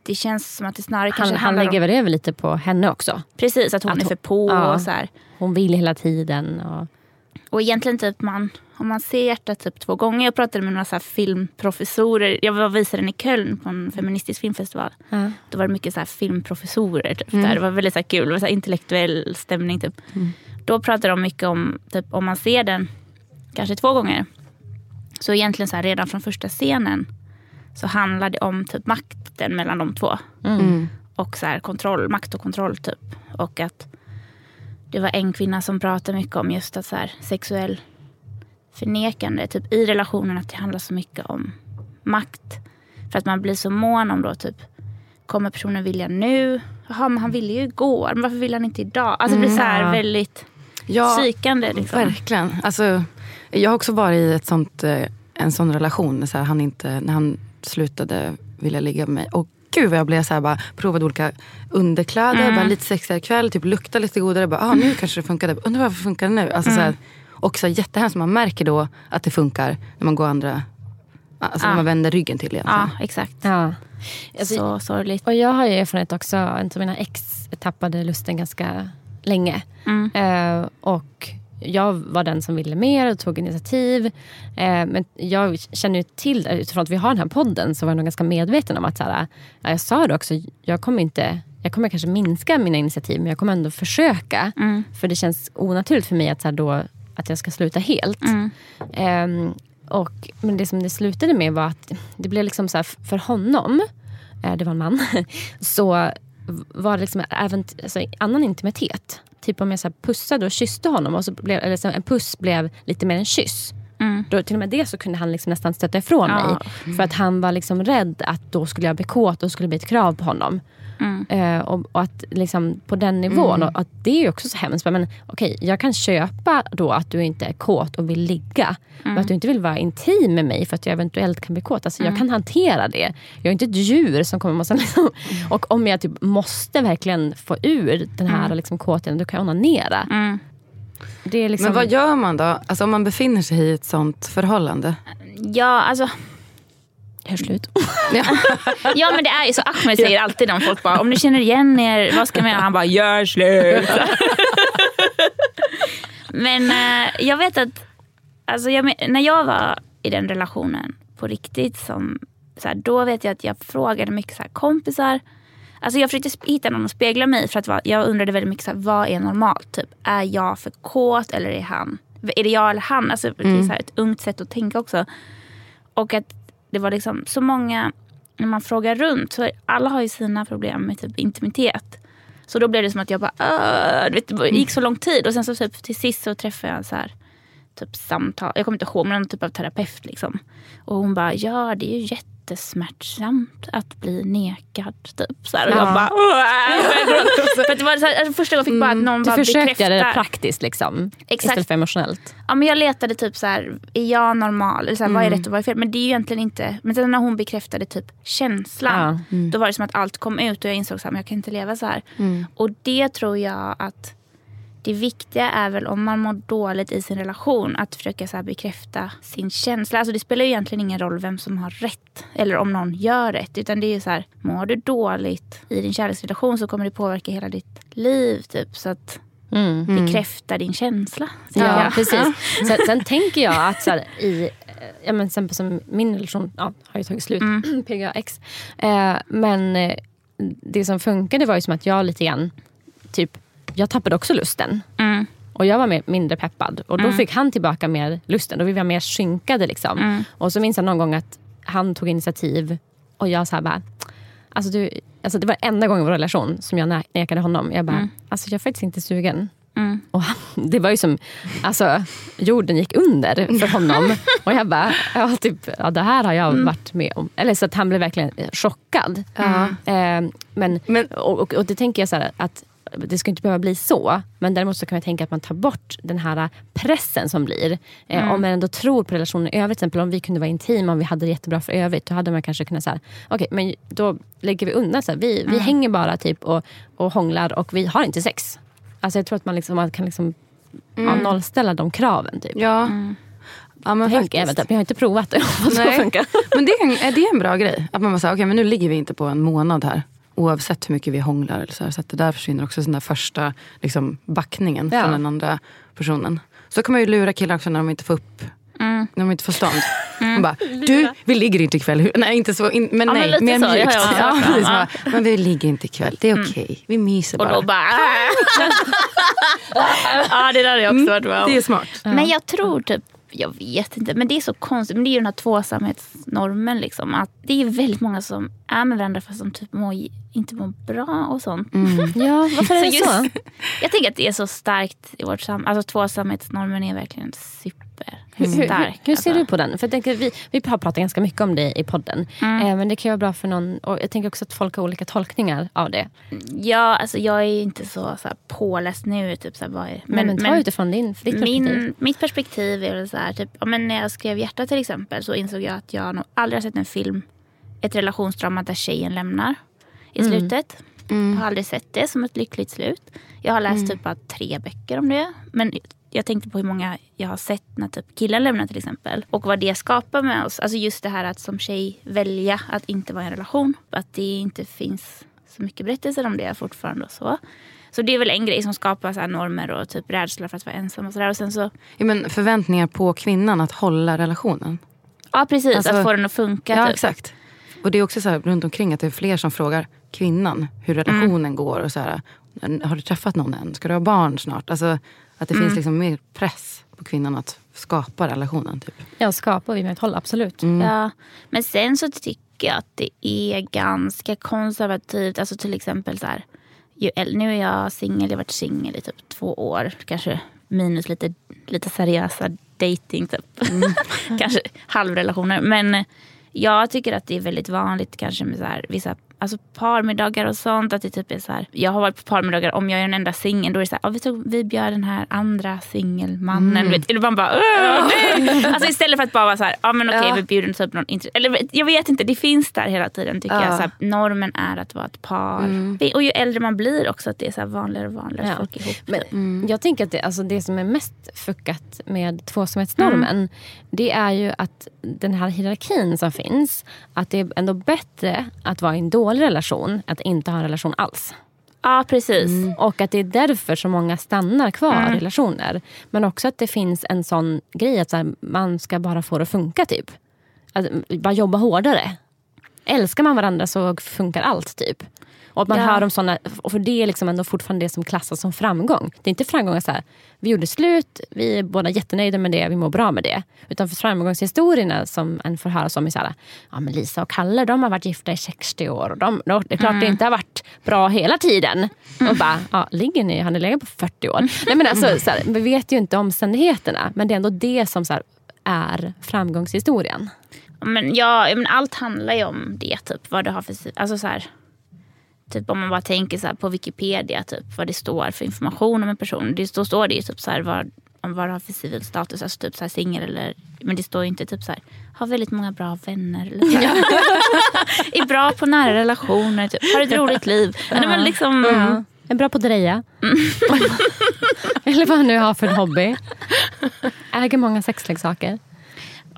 det känns som att det snarare Han, kanske han lägger väl över lite på henne också. Precis, att hon att är hon- för på ja. och så här. Hon vill hela tiden. Och, Och egentligen typ man, om man ser hjärtat typ två gånger. Jag pratade med några så filmprofessorer. Jag var visade den i Köln på en feministisk filmfestival. ja. Då var det mycket så filmprofessorer. Typ, där. Det var väldigt så kul. Det var så intellektuell stämning. Typ. Då pratade de mycket om typ, om man ser den kanske två gånger. Så egentligen så här, redan från första scenen så handlar det om typ, makten mellan de två. Och så här, kontroll, makt och kontroll typ. Och att det var en kvinna som pratade mycket om just att så här, sexuell förnekande typ, i relationen. Att det handlar så mycket om makt. För att man blir så mån om då typ Kommer personen vilja nu? Jaha, men han ville ju igår. Men varför vill han inte idag? Alltså det blir så här Ja. väldigt Ja, psykande. Liksom. Verkligen. Alltså, jag har också varit i ett sånt, eh, en sån relation. Så här, han inte, när han slutade vilja ligga med mig. Och gud vad jag blev så här, bara provade olika underkläder. Mm. Bara lite sexigare kväll, typ lukta lite godare. Bara, ah, nu kanske det funkade. Undrar varför funkar det nu? Alltså, så här, Mm. och så här, jättehemskt. Man märker då att det funkar när man går andra... Alltså när Ja. man vänder ryggen till egentligen. Ja, exakt. Ja. Alltså, så sorgligt. Och jag har ju erfarenhet också, en av mina ex tappade lusten ganska länge. Mm. Eh, och jag var den som ville mer och tog initiativ. Eh, men jag känner ju till, utifrån att vi har den här podden, så var jag nog ganska medveten om att, så här, ja, jag sa det också, jag kommer inte jag kommer kanske minska mina initiativ men jag kommer ändå försöka. Mm. För det känns onaturligt för mig att, så då, att jag ska sluta helt. Mm. Ehm, och, men det som det slutade med var att det blev liksom så här, för honom, eh, det var en man, så var det liksom även alltså, annan intimitet. Typ om jag så pussade och kysste honom och så blev, eller så en puss blev lite mer en kyss. Mm. Då, till och med det så kunde han liksom nästan stöta ifrån Ja. mig. För att han var liksom rädd att då skulle jag bli kåt och skulle bli ett krav på honom. Mm. Eh, och, och att liksom på den nivån, och att det är också så hemskt. Men okej, jag kan köpa då att du inte är kåt och vill ligga. Men att du inte vill vara intim med mig för att jag eventuellt kan bli kåt. Alltså, Jag kan hantera det. Jag är inte ett djur som kommer måste liksom, Och om jag typ måste verkligen få ur den här liksom, kåtheten, då kan jag onanera. Mm. Det är liksom, Men vad gör man då? Alltså om man befinner sig i ett sånt förhållande? Ja, alltså. Hör slut. Ja men det är ju så. Ahmed säger alltid om folk bara, om ni känner igen er, vad ska man göra? Han bara, gör slut. men eh, jag vet att, alltså jag, när jag var i den relationen på riktigt, som, så här, då vet jag att jag frågade mycket så här, kompisar. Alltså jag försökte hitta någon att spegla mig i för att jag undrade väldigt mycket så här, vad är normalt? Typ, är jag för kåt eller är han? Är det jag eller han? Alltså, Det är så här ett ungt sätt att tänka också. Och att det var liksom så många, när man frågar runt, så alla har ju sina problem med typ intimitet. Så då blev det som att jag bara, vet, det gick så lång tid. Och sen så typ, till sist så träffade jag en så här, typ samtal, jag kommer inte ihåg, men någon typ av terapeut. Liksom. Och hon bara, ja det är ju jättesmärtsamt att bli nekad. Typ. Så här, och jag Ja. bara, "Åh!" För det var så här, alltså, första gången jag fick bara att någon Du bara försökte göra det bekräftar. praktiskt liksom, Exakt. istället för emotionellt. Ja, men jag letade typ så här, är jag normal? Eller så här, vad är rätt och vad är fel? Men det är ju egentligen inte. Men sen när hon bekräftade typ känslan. Då var det som att allt kom ut och jag insåg att jag kan inte leva så här. Och det tror jag att det viktiga är väl om man mår dåligt i sin relation att försöka så bekräfta sin känsla. Alltså det spelar ju egentligen ingen roll vem som har rätt eller om någon gör rätt. Utan det är ju så här, mår du dåligt i din kärleksrelation så kommer det påverka hela ditt liv. Typ. Så att bekräfta din känsla. Ja, jag. precis. Sen, sen tänker jag att så här, i, eh, ja, men exempel som min relation ja, har ju tagit slut, PGA-X. Eh, men eh, det som funkade var ju som att jag lite grann, typ, jag tappade också lusten. Och jag var mer, mindre peppad. Och då Mm. fick han tillbaka mer lusten. Då vi var mer synkade. Liksom. Mm. Och så minns jag någon gång att han tog initiativ och jag så här bara, alltså du, alltså det var enda gången i vår relation som jag nekade honom. Jag bara, Mm. alltså jag är faktiskt inte sugen. Mm. Och han, det var ju som, alltså jorden gick under för honom. och jag bara, ja, typ, ja, det här har jag Mm. varit med om. Eller så att han blev verkligen chockad. Ja. Eh, men, och, och, och det tänker jag så här, att det ska inte behöva bli så. Men däremot så kan jag tänka att man tar bort den här pressen som blir. Eh, Mm. Om man ändå tror på relationen i övrigt. Till exempel om vi kunde vara intima, om vi hade det jättebra för övrigt. Då hade man kanske kunnat säga, okej men då lägger vi undan. Så här, vi, vi Mm. hänger bara typ och, och hånglar och vi har inte sex. Alltså jag tror att man, liksom, man kan liksom, ja, Mm. nollställa de kraven. Typ. Ja. Ja, men Tänk även, jag har inte provat det. vad Nej. funkar. Men det är, en, är det en bra grej? Att man bara säger, okej men nu ligger vi inte på en månad här. Oavsett hur mycket vi hånglar. Eller så, här, så att det där försvinner också den där första liksom, backningen Ja. från den andra personen. Så kan man ju lura killar också när de inte får upp Mm. när de inte får stånd. Man bara, du vi ligger inte ikväll. Nej inte så, in, men Ja, men nej. lite mer så, mjukt. också Ja, Ja. bara, men vi ligger inte ikväll, det är okej. Vi myser Och bara. då bara... ja, det där har jag också varit med om. Det är smart. Men jag tror typ, jag vet inte, men det är så konstigt. Men det är ju den här tvåsamhetsnormen. Liksom, att det är väldigt många som är med varandra fast de typ mår, inte mår bra och sånt. Ja, varför är det så? Jag tänker att det är så starkt i vårt samhälle. Alltså tvåsamhetsnormen är verkligen super Hur, hur, hur ser alltså. du på den? För jag tänker, vi, vi har pratat ganska mycket om det i podden. Mm. Eh, men det kan ju vara bra för någon. Och jag tänker också att folk har olika tolkningar av det. Ja, alltså jag är inte så, så här, påläst nu. Typ, så här, vad är, Men, men, ta utifrån din, ditt perspektiv. Min, mitt perspektiv är väl så här, typ, men när jag skrev Hjärta till exempel så insåg jag att jag nog aldrig har sett en film, ett relationsdrama där tjejen lämnar i Mm. slutet. Jag har aldrig sett det som ett lyckligt slut. Jag har läst typ bara tre böcker om det. Men jag tänkte på hur många jag har sett när typ killar lämnar till exempel. Och vad det skapar med oss. Alltså just det här att som tjej välja att inte vara i en relation. Att det inte finns så mycket berättelser om det fortfarande och så. Så det är väl en grej som skapar så normer och typ rädsla för att vara ensam och sådär. Och sen så, Ja, men förväntningar på kvinnan att hålla relationen. ja precis, Alltså- att få den att funka. Ja, typ. exakt. Och det är också så här, runt omkring att det är fler som frågar kvinnan hur relationen går. Och så här, har du träffat någon än? Ska du ha barn snart? Alltså, att det finns liksom mer press på kvinnan att skapa relationen. Typ. Ja, skapa och vidmakthålla, absolut. Ja, men sen så tycker jag att det är ganska konservativt. Alltså till exempel så här, nu är jag singel, jag har varit singel i typ två år. Kanske minus lite, lite seriösa dating typ. kanske halvrelationer. Men jag tycker att det är väldigt vanligt kanske med så här, vissa alltså parmiddagar och sånt. Att det typ är så här, jag har varit på parmiddagar, om jag är den enda singeln då är det så här, "Ja, vi, tog, vi bjöd den här andra singelmannen. Vet, eller man bara, "Åh, nej!" Alltså istället för att bara vara så här, ja men okej Ja. vi bjuder typ någon. Eller jag vet inte, det finns där hela tiden tycker Ja. jag. Så här, normen är att vara ett par. Det- Och ju äldre man blir också att det är så vanligare och vanligare Ja. folk ihop Men sig. Jag tänker att det, alltså det som är mest fuckat med tvåsamhetsnormen det är ju att den här hierarkin som finns att det är ändå bättre att vara i en dålig relation att inte ha en relation alls. Ja precis. Och att det är därför så många stannar kvar i relationer. Men också att det finns en sån grej att så här, man ska bara få det att funka. typ. Att bara jobba hårdare. Älskar man varandra så funkar allt. typ. Och att man Ja. hör om såna, och för det är liksom ändå fortfarande det som klassas som framgång. Det är inte framgång att här, vi gjorde slut, vi är båda jättenöjda med det, vi mår bra med det. Utan för framgångshistorierna som en får höra om är så här, ja men Lisa och Kalle de har varit gifta i 60 år. Och de, det är klart det inte har varit bra hela tiden. Och bara, ja, ligger ni, har ni legat på 40 år? Nej, men alltså, så här, vi vet ju inte omständigheterna men det är ändå det som så här, är framgångshistorien. Men, ja, men allt handlar ju om det, typ. Vad det har för... Alltså, så här, typ om man bara tänker så här, på Wikipedia, typ, vad det står för information om en person. Det, då står det ju typ så här, vad, om vad det har för civil status, alltså typ så här singel eller... Men det står ju inte typ så här, har väldigt många bra vänner. Eller så är bra på nära relationer, typ, har ett roligt liv. Men liksom, Ja. Är bra på att dreja. Eller vad han nu har för hobby. Äger många sexleksaker.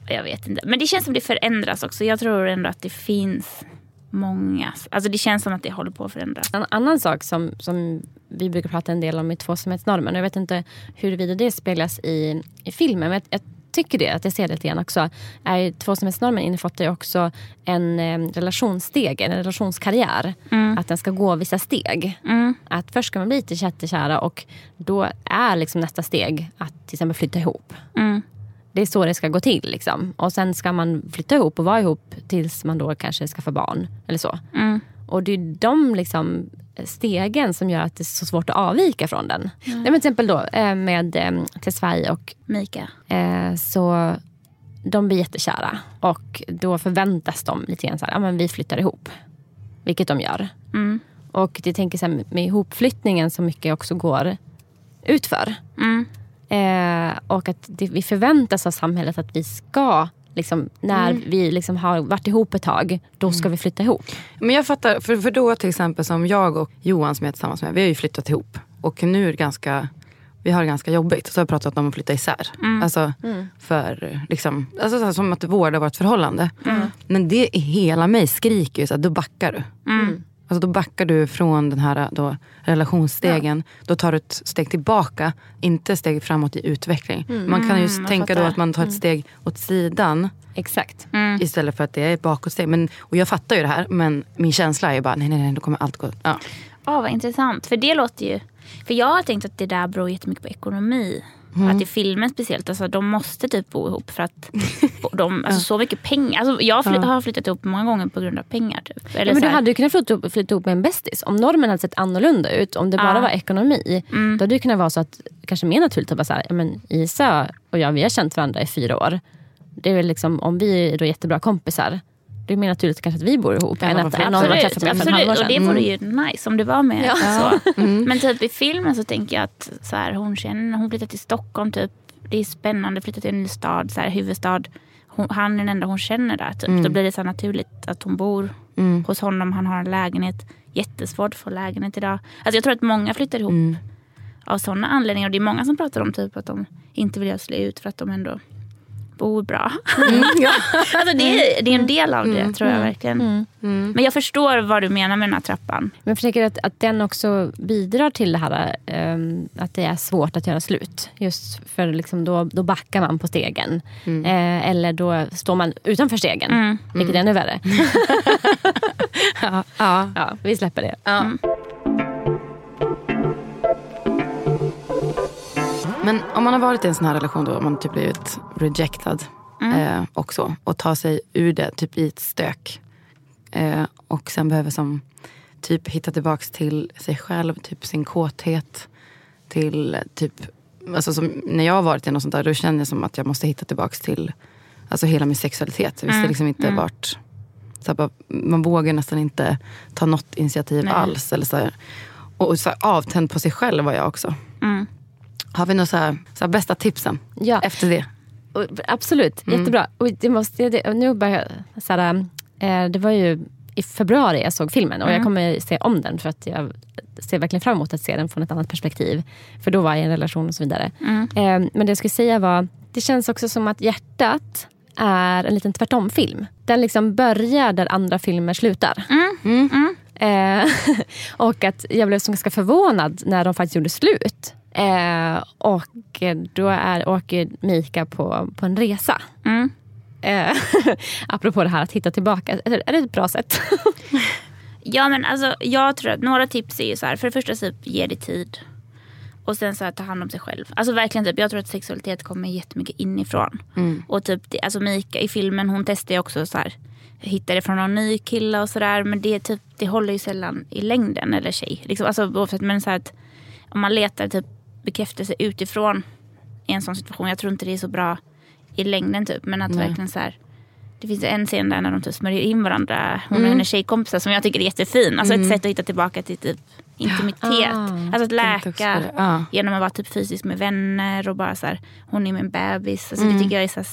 Jag vet inte. Men det känns som det förändras också. Jag tror ändå att det finns många. Alltså det känns som att det håller på att förändras. En annan sak som, som vi brukar prata en del om i tvåsamhetsnormen. Jag vet inte huruvida det speglas i, i filmen. Men jag, jag tycker det, att jag ser det lite grann också, är tvåsamhetsnormen innefattar ju också en eh, relationssteg, en relationskarriär. Att den ska gå vissa steg. Att först ska man bli lite jättekära och då är liksom nästa steg att till exempel flytta ihop. Det är så det ska gå till. Liksom. Och sen ska man flytta ihop och vara ihop tills man då kanske skaffar barn. Eller så. Och det är de liksom stegen som gör att det är så svårt att avvika från den. Nej, men till exempel då eh, med eh, Tesfaye och Mika. Eh, så de blir jättekära och då förväntas de lite grann så här, ja, men vi flyttar ihop. Vilket de gör. Mm. Och det tänker så här, med ihopflyttningen så mycket också går utför. Mm. Eh, och att det, vi förväntas av samhället att vi ska, liksom, när Mm. vi liksom har varit ihop ett tag, då ska vi flytta ihop. Men jag fattar, för, för då till exempel som jag och Johan som jag är tillsammans med, vi har ju flyttat ihop. Och nu är det ganska, vi har det ganska jobbigt. Så har vi pratat om att flytta isär. Alltså, för, liksom, alltså så här, som att vårda vårt förhållande. Men det hela mig skriker ju att då backar du. Alltså då backar du från den här då, relationsstegen. Då tar du ett steg tillbaka, inte steg framåt i utveckling. Man kan ju jag tänka då att man tar ett steg åt sidan. Exakt. Istället för att det är ett bakåtsteg. Men, och jag fattar ju det här, men min känsla är ju bara nej, nej, nej, då kommer allt gå... Ja. Ja, vad intressant. För det låter ju... För jag har tänkt att det där beror jättemycket på ekonomi. Att i filmen speciellt, alltså, de måste typ bo ihop för att de, alltså, så mycket pengar. Alltså, jag fly- har flyttat ihop många gånger på grund av pengar. Typ. Eller Ja, men du här- hade ju kunnat flytta ihop, flytta ihop med en bästis. Om normen hade sett annorlunda ut, om det bara Ja. var ekonomi. Mm. Då hade det kunnat vara så att, kanske mer naturligt att bara så här, ja, men Isa och jag vi har känt varandra i fyra år. Det är väl liksom, om vi är då jättebra kompisar, det är mer naturligt kanske att vi bor ihop. Ja, än att har Absolut, absolut. sedan. och det vore ju nice om det var med. Ja. Så. Men typ i filmen så tänker jag att så här, hon, känner, hon flyttar till Stockholm. Typ. Det är spännande, flyttar till en ny stad, så här, huvudstad. Hon, han är den enda hon känner där. Typ. Då blir det så naturligt att hon bor hos honom. Han har en lägenhet. Jättesvårt att få lägenhet idag. Alltså jag tror att många flyttar ihop av sådana anledningar. Och det är många som pratar om typ att de inte vill göra slut för att de ändå bor bra. alltså det, är, det är en del av det tror jag verkligen. Men jag förstår vad du menar med den här trappan. Men jag tänker att, att den också bidrar till det här ehm, att det är svårt att göra slut. Just för liksom då, då backar man på stegen. Eh, eller då står man utanför stegen. Vilket är ännu värre. Ja. Ja. ja, vi släpper det. Men om man har varit i en sån här relation då, om man typ blivit rejectad eh, också och tar sig ur det typ i ett stök. Eh, och sen behöver som typ hitta tillbaks till sig själv, typ sin kåthet. Till typ, alltså när jag har varit i något sånt där då känner jag som att jag måste hitta tillbaks till alltså hela min sexualitet. Jag visste liksom inte vart, så bara, man vågar nästan inte ta något initiativ alls. Eller så här. Och så här, avtänd på sig själv var jag också. Har vi några så här, så här bästa tipsen Ja. efter det? Och, absolut, jättebra. Och det måste, det, nu bara, så här, eh, det var ju i februari jag såg filmen och jag kommer se om den för att jag ser verkligen fram emot att se den från ett annat perspektiv. För då var jag i en relation och så vidare. Eh, men det jag skulle säga var, det känns också som att hjärtat är en liten tvärtom-film. Den liksom börjar där andra filmer slutar. Eh, och att jag blev så ganska förvånad när de faktiskt gjorde slut. Eh, och då är, åker Mika på, på en resa. Eh, apropå det här att hitta tillbaka. Är det, ett bra sätt? Ja men alltså jag tror att några tips är ju så här. För det första typ ge det tid. Och sen så här, ta hand om sig själv. Alltså verkligen typ, jag tror att sexualitet kommer jättemycket inifrån. Och typ, alltså Mika i filmen hon testar ju också så här. Hittar det från någon ny kille och sådär. Men det, typ, det håller ju sällan i längden. Eller tjej. Liksom, alltså, oavsett, men så här att om man letar typ bekräftelse utifrån i en sån situation. Jag tror inte det är så bra i längden typ. Men att verkligen så här. Det finns en scen där när de typ smörjer in varandra. Hon och hennes tjejkompisar som jag tycker är jättefin. Alltså ett sätt att hitta tillbaka till typ intimitet. Ah, alltså att läka. Ja. genom att vara typ fysiskt med vänner och bara så här, hon är en bebis. Alltså det tycker jag är så här,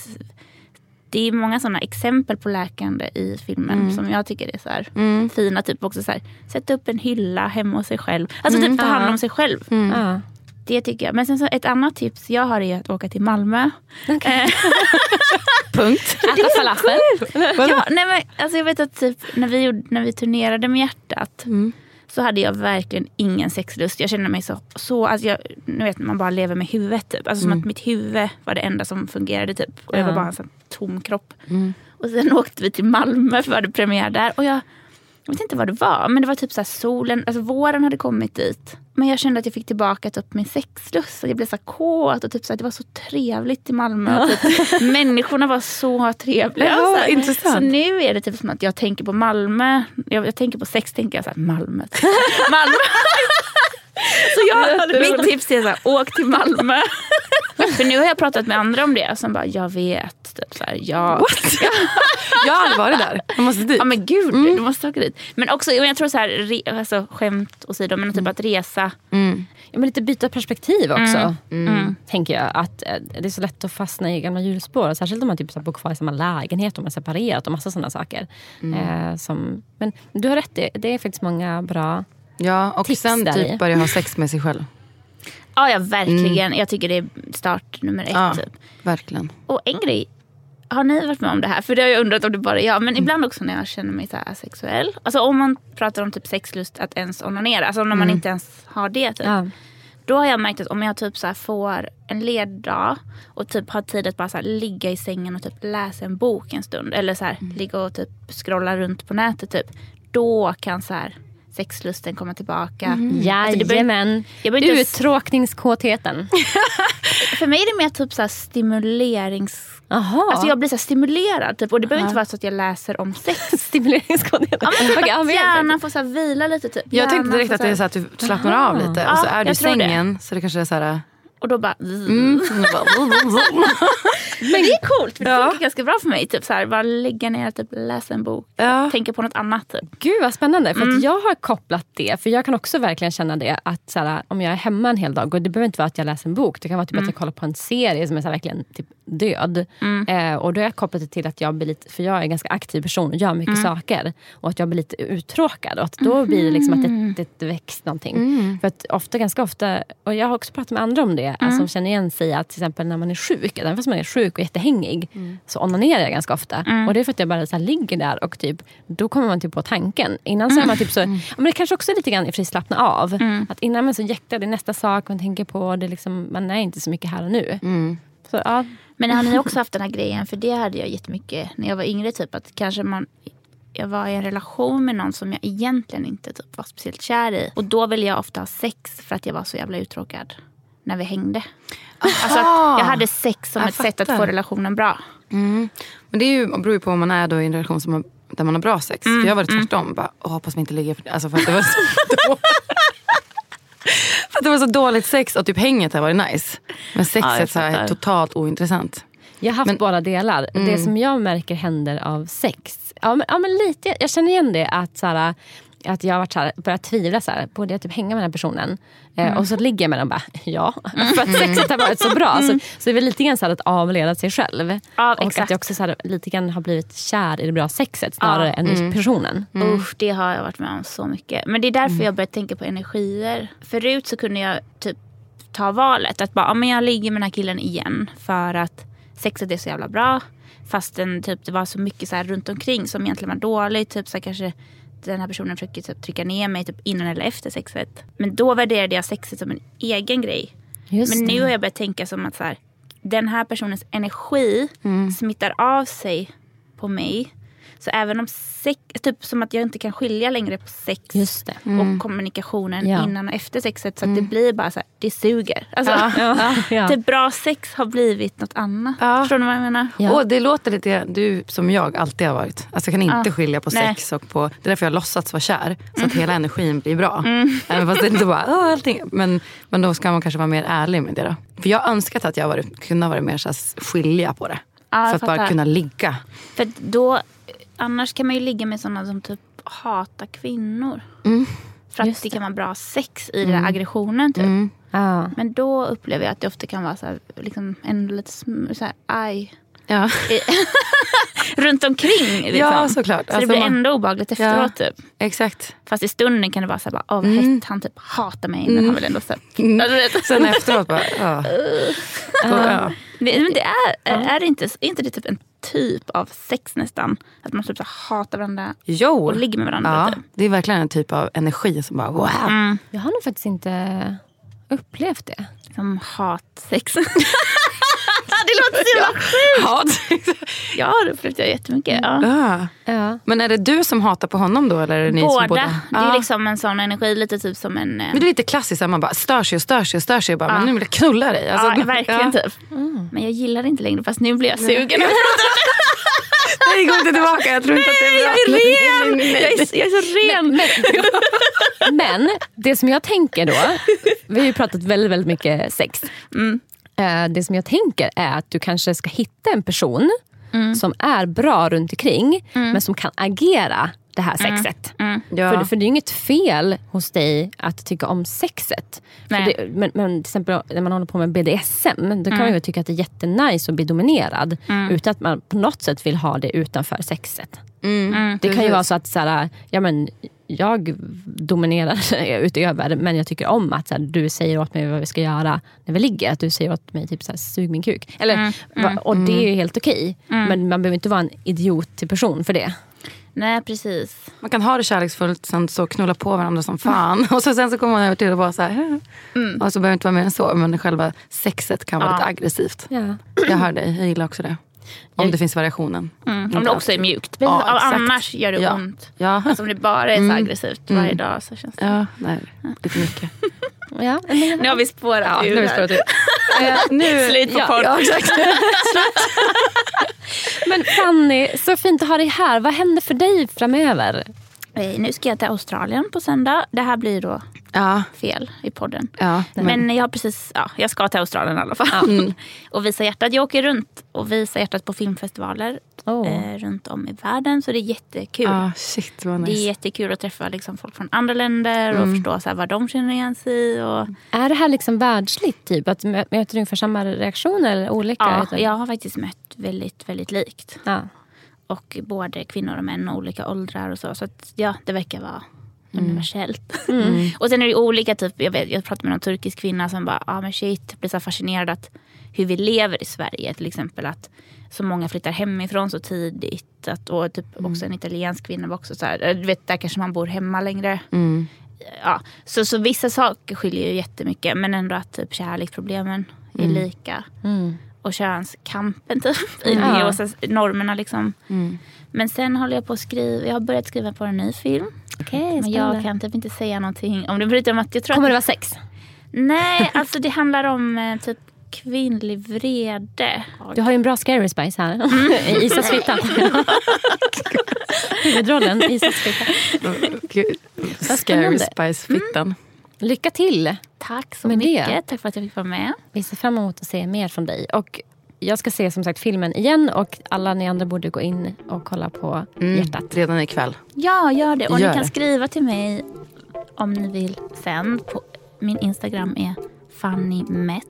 det är många sådana exempel på läkande i filmen som jag tycker är så här fina. Typ också så här, sätta upp en hylla hemma hos sig själv. Alltså typ ta hand om sig själv. Det tycker jag. Men sen så ett annat tips jag har är att åka till Malmö. Eh, Punkt. Äta falafel. ja, nej men, alltså jag vet att typ, när, vi gjorde, när vi turnerade med hjärtat. så hade jag verkligen ingen sexlust. Jag kände mig så, så alltså jag, nu vet man bara lever med huvudet typ. Alltså som att mitt huvud var det enda som fungerade typ. Och jag var bara en sån tom kropp. Och sen åkte vi till Malmö för vi hade premiär där. Och jag, jag vet inte vad det var, men det var typ så solen, alltså våren hade kommit dit. Men jag kände att jag fick tillbaka typ min sexlust. Jag blev så kåt och typ så här, det var så trevligt i Malmö. Och typ, människorna var så trevliga. Ja, så, intressant. så nu är det typ som att jag tänker på Malmö. Jag, jag tänker på sex, tänker jag så här, Malmö. Malmö. Så jag, mitt tips är så här, åk till Malmö. För nu har jag pratat med andra om det som bara, jag vet. Typ så här, jag, Jag har aldrig varit där. Jag måste dit. Ja men gud, du måste åka dit. Men också, jag tror så här, re, alltså, skämt åsido, men typ att resa. Ja, men lite byta perspektiv också. Mm. Tänker jag. Att eh, Det är så lätt att fastna i gamla hjulspår. Särskilt om man typ, så här, bor kvar i samma lägenhet och man är separerat och massa sådana saker. Eh, som, men du har rätt, det, det är faktiskt många bra... Ja, och Tips sen i. typ börja ha sex med sig själv. Ja, ja verkligen. Jag tycker det är start nummer ett. Ja, Typ. verkligen. Och en grej, har ni varit med om det här? För det har jag undrat om det bara är jag. Men ibland också när jag känner mig så här sexuell. Alltså om man pratar om typ sexlust att ens onanera. Alltså när man inte ens har det. Typ. Ja. Då har jag märkt att om jag typ så här får en leddag och typ har tid att bara så här ligga i sängen och typ läsa en bok en stund. Eller så här, ligga och typ scrolla runt på nätet typ. Då kan så här sexlusten komma tillbaka. Alltså, det bör- Jajamän. jag ens- Uttråkningskåtheten. För mig är det mer typ så här stimulerings... Jaha. Alltså jag blir så här stimulerad. Typ. Och det behöver inte vara så att jag läser om sex. Stimuleringskåtheten. Ja, men typ ja, att hjärnan får så här vila lite. Typ. Jag tänkte direkt att det är så här- att du slappnar av lite. Och så är du i tror det. sängen. Så det kanske är så här... Och då bara... Mm. Men det är coolt, för det Ja. funkar ganska bra för mig. Typ så här, bara lägga ner, typ, läsa en bok, Ja. tänka på något annat. Typ. Gud vad spännande. För Mm. att jag har kopplat det. För jag kan också verkligen känna det. Att så här, om jag är hemma en hel dag. Och det behöver inte vara att jag läser en bok. Det kan vara typ Mm. att jag kollar på en serie som är så här, verkligen typ död. Eh, och då har jag kopplat det till att jag blir lite, för jag är en ganska aktiv person och gör mycket Mm. saker. Och att jag blir lite uttråkad. Och att då blir det liksom att Mm. det, det väcks någonting. För att ofta, ganska ofta, och jag har också pratat med andra om det. Mm. Alltså, som känner igen sig att till exempel när man är sjuk. Även fast man är sjuk och jättehängig. Så onanerar jag ganska ofta. Mm. Och det är för att jag bara så här ligger där och typ, då kommer man typ på tanken. Innan så är man typ så, ja, men det kanske också är lite grann i slappna av. Att innan man är så jäktad, det är nästa sak man tänker på. Det är liksom, man är inte så mycket här och nu. Så, ja. Men har ni också haft den här grejen? För det hade jag jättemycket när jag var yngre. Typ, att kanske man, jag var i en relation med någon som jag egentligen inte typ, var speciellt kär i. Och då ville jag ofta ha sex för att jag var så jävla uttråkad när vi hängde. Alltså att jag hade sex som Jag ett sätt att fattar. få relationen bra. Men det är ju, beror ju på om man är då i en relation som har, där man har bra sex. Mm, För jag var det tvärtom. Bara, Åh, hoppas vi inte ligger för alltså för att det var så dåligt. för att det var så dåligt sex och typ hänget har varit nice. Men Ja, sexet här, är fattar. totalt ointressant. Jag har haft Men- båda delar. Det som jag märker händer av sex. Ja men, ja, men lite, jag känner igen det att, så här, att jag har varit så här, börjat tvivla. Så här, borde jag typ hänga med den här personen? Eh, och så ligger jag med den och bara ja. För att sexet har varit så bra. Så, så det är väl lite grann så att avleda sig själv. Ja, och exakt. att jag också så här, lite grann har blivit kär i det bra sexet snarare Ja. än i personen. Usch, det har jag varit med om så mycket. Men det är därför jag börjat tänka på energier. Förut så kunde jag typ ta valet att bara, ja, men jag ligger med den här killen igen för att sexet är så jävla bra. Fastän typ, det var så mycket så här runt omkring som egentligen var dåligt. Typ så här, kanske den här personen försöker typ, trycka ner mig typ, innan eller efter sexet. Men då värderade jag sexet som en egen grej. Just Men nu har jag börjat tänka som att så här, den här personens energi smittar av sig på mig. Så även om sex, typ som att jag inte kan skilja längre på sex Just det. och kommunikationen Ja. innan och efter sexet. Så att det blir bara så här, det suger. Alltså, Ja. Ja. Det bra sex har blivit något annat. Ja. Förstår ni vad jag menar? Ja. Och det låter lite, du som jag alltid har varit. Alltså jag kan inte Ja. skilja på Nej. sex och på, det är därför jag har låtsats vara kär. Så att hela energin blir bra. Även fast det inte bara, "Åh, allting. Men, men då ska man kanske vara mer ärlig med det då. För jag har önskat att jag varit, kunde vara mer så här, skilja på det. Ja, jag för att bara kunna ligga. För då, annars kan man ju ligga med sådana som typ hatar kvinnor. För att Just det kan vara bra sex i den där aggressionen. Typ. Ja. Men då upplever jag att det ofta kan vara så här, liksom en lite så här, aj. Ja. runt omkring. Liksom. Ja, såklart. Så Alltså, det blir man- ändå obehagligt efteråt. Typ. Exakt. Fast i stunden kan det vara så här, bara, vad Mm. hett, han typ hatar mig. Men han vill ändå så här, Mm. Ja, vet. Sen efteråt bara, ja. ja. Men men det är, är, det inte, är inte det typ en typ av sex nästan? Att man typ så hatar varandra Jo. och ligger med varandra. Ja, Typ. det är verkligen en typ av energi som bara wow. Mm. Jag har nog faktiskt inte upplevt det. Som hatsex. det låter så jävla sjukt. Hat. Ja, det upplevde jag jättemycket. Ja. Ja. Ja. Men är det du som hatar på honom då? Eller är det ni Båda. Som båda? Det är Ja. liksom en sån energi, lite typ som en... eh, Men det är lite klassiskt att man bara stör sig och stör sig och stör sig. Och bara, Ja. Men nu vill jag knulla dig. Alltså, ja, verkligen ja. typ. Men jag gillar det inte längre fast nu blir jag sugen. Nej, gå inte tillbaka. Jag tror inte att det är bra. jag är ren! Nej, nej, nej. Jag är, jag är så ren. Men det som jag tänker då, vi har ju pratat väldigt, väldigt mycket sex. Mm. Eh, Det som jag tänker är att du kanske ska hitta en person Mm. som är bra runt omkring men som kan agera det här sexet. Ja. För, för det är inget fel hos dig att tycka om sexet. Det, men, men till exempel när man håller på med BDSM, då kan man ju tycka att det är jättenice att bli dominerad. Utan att man på något sätt vill ha det utanför sexet. Mm. Det kan ju vara så att så här, ja, men, jag dominerar utöver men jag tycker om att så här, du säger åt mig vad vi ska göra när vi ligger. Att du säger åt mig typ så här, sug min kuk. Eller, va- Och det är ju helt okej. Men man behöver inte vara en idiot till person för det. Nej, precis. Man kan ha det kärleksfullt, sen så knulla på varandra som fan. Och så, sen så kommer man över till att vara så här. Mm. Och så behöver det inte vara mer än så. Men själva sexet kan vara Ja. lite aggressivt. Ja. Jag hör dig, jag gillar också det. Om det finns variationen. Mm. Om det också är mjukt. Ja, annars gör det Ja. ont. Ja, Alltså om det bara är så Mm. aggressivt varje dag så känns det... ja nej, lite mycket. Ja, Nu har vi spårat Ja, ur nu har vi här. spårat ur. Eh, nu, Slut på ja, podd. Ja. Men Fanny, så fint att ha dig här. Vad händer för dig framöver? Eh, Nu ska jag till Australien på söndag. Det här blir då Ja, fel i podden. ja. Men jag har precis, ja, jag ska till Australien i alla fall. och visa hjärtat. Jag åker runt och visar hjärtat på filmfestivaler Oh. eh, runt om i världen. Så det är jättekul. Ah, shit vad Det är nice. jättekul att träffa liksom, folk från andra länder och förstå så här, vad de känner igen sig i. Och, Är det här liksom världsligt? Typ? Att mö- möter du ungefär samma reaktioner eller olika? ja, jag har faktiskt mött väldigt, väldigt likt. Ja. Och både kvinnor och män och olika åldrar och så. Så att, ja, det verkar vara universellt. Mm. och sen är det olika, typ, jag, vet, jag pratade med någon turkisk kvinna som bara, ah, men shit, blir så fascinerad att hur vi lever i Sverige. Till exempel att så många flyttar hemifrån så tidigt. Att, och typ också en italiensk kvinna var också så här, du vet där kanske man bor hemma längre. Mm. Ja, så, så vissa saker skiljer ju jättemycket men ändå att typ kärleksproblemen är lika. Mm. Och könskampen typ. i Ja. det och så normerna liksom. Mm. Men sen håller jag på att skriva, jag har börjat skriva på en ny film. Okej, Men jag kan typ inte säga någonting om det förutom att jag tror Kommer det att... vara sex? Nej, alltså det handlar om eh, typ kvinnlig vrede. Du har ju en bra scary spice här. Mm. Isas fitta. Huvudrollen Isas fitta. Gud. Scary. Spice-fittan. Lycka till! Tack så Med det. mycket. Tack för att jag fick vara med. Vi ser fram emot att se mer från dig. Och jag ska se som sagt filmen igen och alla ni andra borde gå in och kolla på hjärtat. Redan ikväll. Ja, gör det. Och Gör ni kan det. skriva till mig om ni vill sen. På, min Instagram är Fanny Met.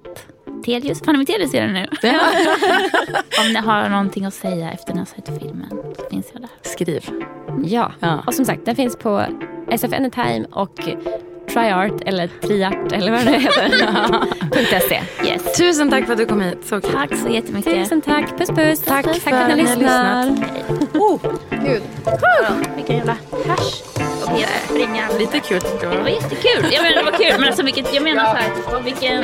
Telius. Fanny Metelius är det nu. om ni har någonting att säga efter ni har sett filmen så finns jag där. Skriv. Ja. Ja. och som sagt den finns på SF Anytime och Triart eller Triart eller vad det heter. .se. Yes. Tusen tack för att du kom hit. Så kul. Tack så jättemycket. Tusen tack. Puss puss. Tack tack för att ni lyssnar. Gud. Vilken jävla hasch. Lite kul tyckte jag. Det var jättekul. Jag menar det var kul. Men alltså vilket, jag menar så här. Vilken...